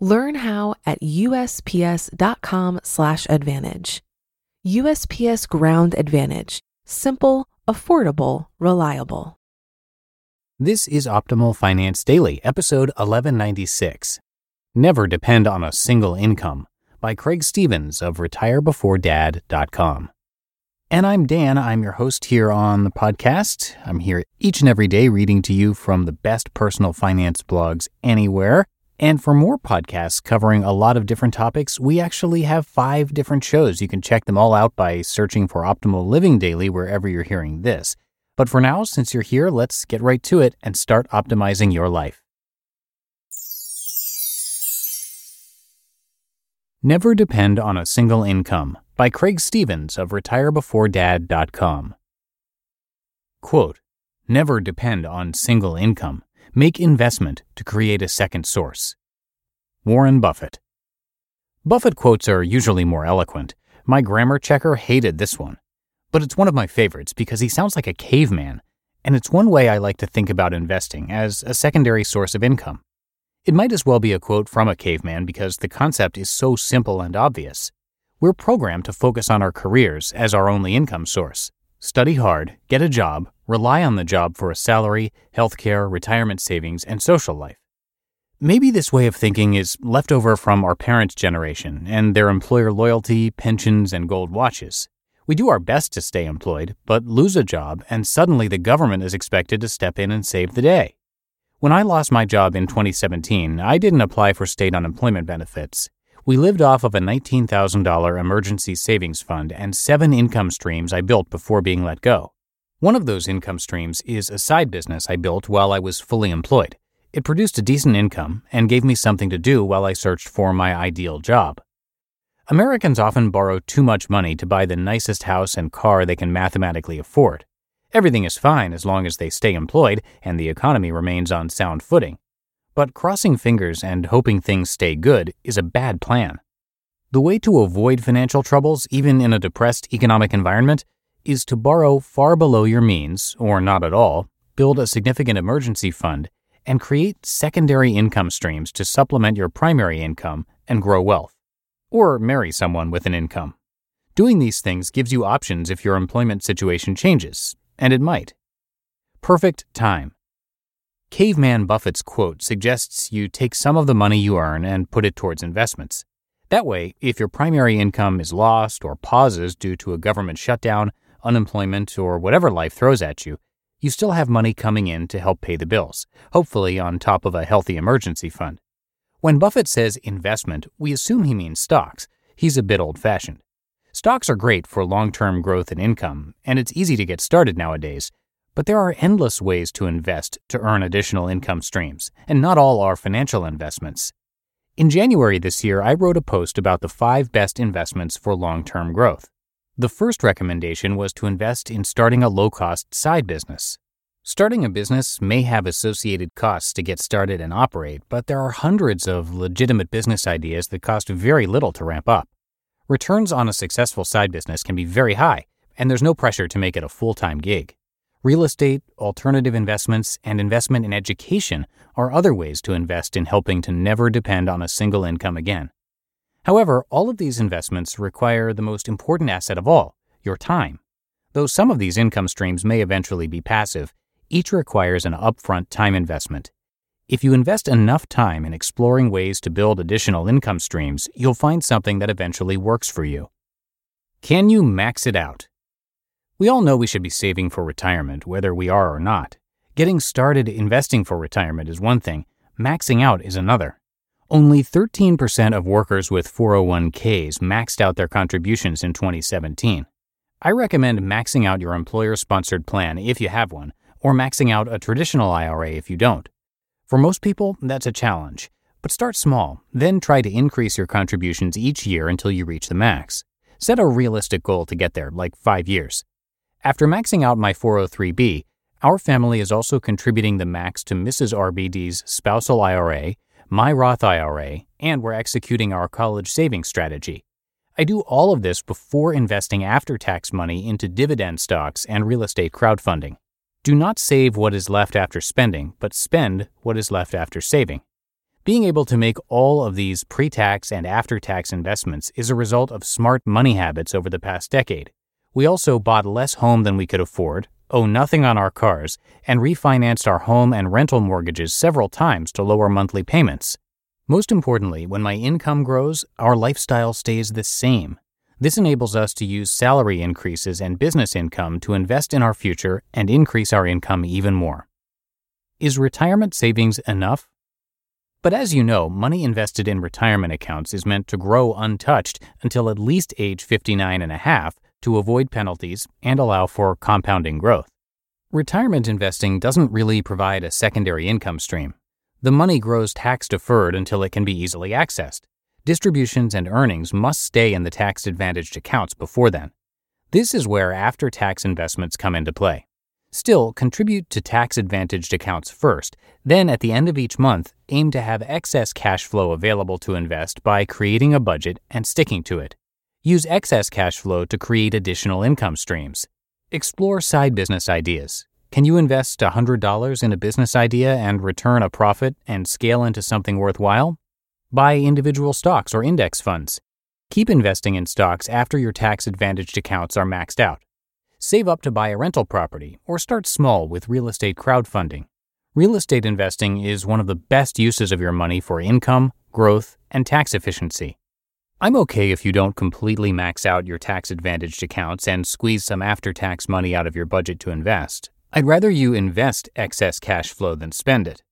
Learn how at usps.com/advantage. USPS Ground Advantage: simple, affordable, reliable. This is Optimal Finance Daily, episode 1196. Never depend on a single income by Craig Stephens of retirebeforedad.com. And I'm Dan. I'm your host here on the podcast. I'm here each and every day reading to you from the best personal finance blogs anywhere. And for more podcasts covering a lot of different topics, we actually have five different shows. You can check them all out by searching for Optimal Living Daily wherever you're hearing this. But for now, since you're here, let's get right to it and start optimizing your life. Never Depend on a Single Income by Craig Stephens of retirebeforedad.com. Quote, Never depend on single income. Make investment to create a second source. Warren Buffett. Buffett quotes are usually more eloquent. My grammar checker hated this one. But it's one of my favorites because he sounds like a caveman, and it's one way I like to think about investing as a secondary source of income. It might as well be a quote from a caveman because the concept is so simple and obvious. We're programmed to focus on our careers as our only income source. Study hard, get a job, rely on the job for a salary, healthcare, retirement savings, and social life. Maybe this way of thinking is left over from our parents' generation and their employer loyalty, pensions, and gold watches. We do our best to stay employed, but lose a job, and suddenly the government is expected to step in and save the day. When I lost my job in 2017, I didn't apply for state unemployment benefits. We lived off of a $19,000 emergency savings fund and seven income streams I built before being let go. One of those income streams is a side business I built while I was fully employed. It produced a decent income and gave me something to do while I searched for my ideal job. Americans often borrow too much money to buy the nicest house and car they can mathematically afford. Everything is fine as long as they stay employed and the economy remains on sound footing. But crossing fingers and hoping things stay good is a bad plan. The way to avoid financial troubles, even in a depressed economic environment, is to borrow far below your means, or not at all, build a significant emergency fund, and create secondary income streams to supplement your primary income and grow wealth. Or marry someone with an income. Doing these things gives you options if your employment situation changes, and it might. Perfect time. Caveman Buffett's quote suggests you take some of the money you earn and put it towards investments. That way, if your primary income is lost or pauses due to a government shutdown unemployment, or whatever life throws at you, you still have money coming in to help pay the bills, hopefully on top of a healthy emergency fund. When Buffett says investment, we assume he means stocks. He's a bit old fashioned. Stocks are great for long term growth and income, and it's easy to get started nowadays. But there are endless ways to invest to earn additional income streams, and not all are financial investments. In January this year, I wrote a post about the five best investments for long term growth. The first recommendation was to invest in starting a low cost side business. Starting a business may have associated costs to get started and operate, but there are hundreds of legitimate business ideas that cost very little to ramp up. Returns on a successful side business can be very high, and there's no pressure to make it a full time gig. Real estate, alternative investments, and investment in education are other ways to invest in helping to never depend on a single income again. However, all of these investments require the most important asset of all your time. Though some of these income streams may eventually be passive, each requires an upfront time investment. If you invest enough time in exploring ways to build additional income streams, you'll find something that eventually works for you. Can you max it out? We all know we should be saving for retirement, whether we are or not. Getting started investing for retirement is one thing, maxing out is another. Only 13% of workers with 401ks maxed out their contributions in 2017. I recommend maxing out your employer sponsored plan if you have one, or maxing out a traditional IRA if you don't. For most people, that's a challenge, But start small, then try to increase your contributions each year until you reach the max. Set a realistic goal to get there, like five years. After maxing out my 403b, our family is also contributing the max to Mrs. RBD's spousal IRA, my Roth IRA, and we're executing our college savings strategy. I do all of this before investing after tax money into dividend stocks and real estate crowdfunding. Do not save what is left after spending, but spend what is left after saving. Being able to make all of these pre tax and after tax investments is a result of smart money habits over the past decade. We also bought less home than we could afford, owe nothing on our cars, and refinanced our home and rental mortgages several times to lower monthly payments. Most importantly, when my income grows, our lifestyle stays the same. This enables us to use salary increases and business income to invest in our future and increase our income even more. Is retirement savings enough? But as you know, money invested in retirement accounts is meant to grow untouched until at least age 59 and a half to avoid penalties and allow for compounding growth. Retirement investing doesn't really provide a secondary income stream. The money grows tax deferred until it can be easily accessed. Distributions and earnings must stay in the tax advantaged accounts before then. This is where after tax investments come into play. Still, contribute to tax advantaged accounts first, then at the end of each month, aim to have excess cash flow available to invest by creating a budget and sticking to it. Use excess cash flow to create additional income streams. Explore side business ideas. Can you invest $100 in a business idea and return a profit and scale into something worthwhile? Buy individual stocks or index funds. Keep investing in stocks after your tax advantaged accounts are maxed out. Save up to buy a rental property or start small with real estate crowdfunding. Real estate investing is one of the best uses of your money for income, growth, and tax efficiency. I'm okay if you don't completely max out your tax advantaged accounts and squeeze some after tax money out of your budget to invest. I'd rather you invest excess cash flow than spend it.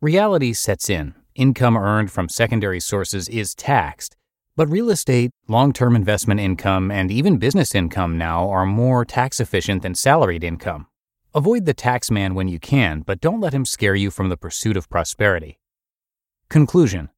Reality sets in. Income earned from secondary sources is taxed, but real estate, long term investment income, and even business income now are more tax efficient than salaried income. Avoid the tax man when you can, but don't let him scare you from the pursuit of prosperity. Conclusion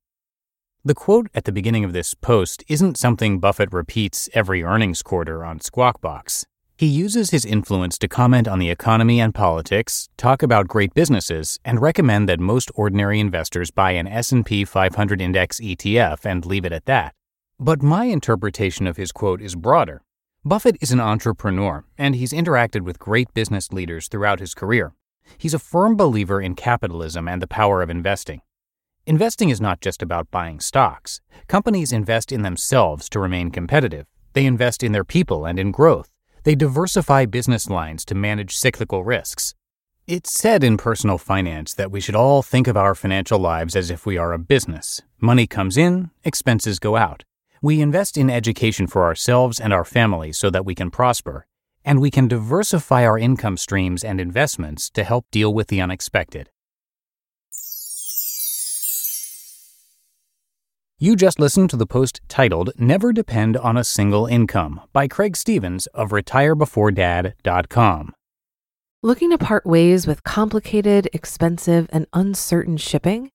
the quote at the beginning of this post isn't something Buffett repeats every earnings quarter on Squawk Box. He uses his influence to comment on the economy and politics, talk about great businesses, and recommend that most ordinary investors buy an S&P 500 index ETF and leave it at that. But my interpretation of his quote is broader. Buffett is an entrepreneur, and he's interacted with great business leaders throughout his career. He's a firm believer in capitalism and the power of investing. Investing is not just about buying stocks. Companies invest in themselves to remain competitive. They invest in their people and in growth. They diversify business lines to manage cyclical risks. It's said in personal finance that we should all think of our financial lives as if we are a business. Money comes in, expenses go out. We invest in education for ourselves and our families so that we can prosper. And we can diversify our income streams and investments to help deal with the unexpected. You just listened to the post titled Never Depend on a Single Income by Craig Stephens of retirebeforedad.com. Looking to part ways with complicated, expensive, and uncertain shipping?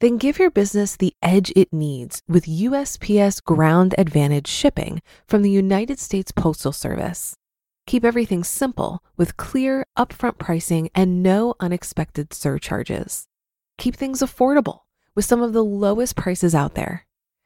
Then give your business the edge it needs with USPS Ground Advantage shipping from the United States Postal Service. Keep everything simple with clear, upfront pricing and no unexpected surcharges. Keep things affordable with some of the lowest prices out there.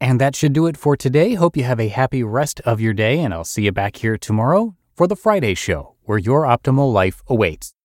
And that should do it for today. Hope you have a happy rest of your day, and I'll see you back here tomorrow for the Friday show, where your optimal life awaits.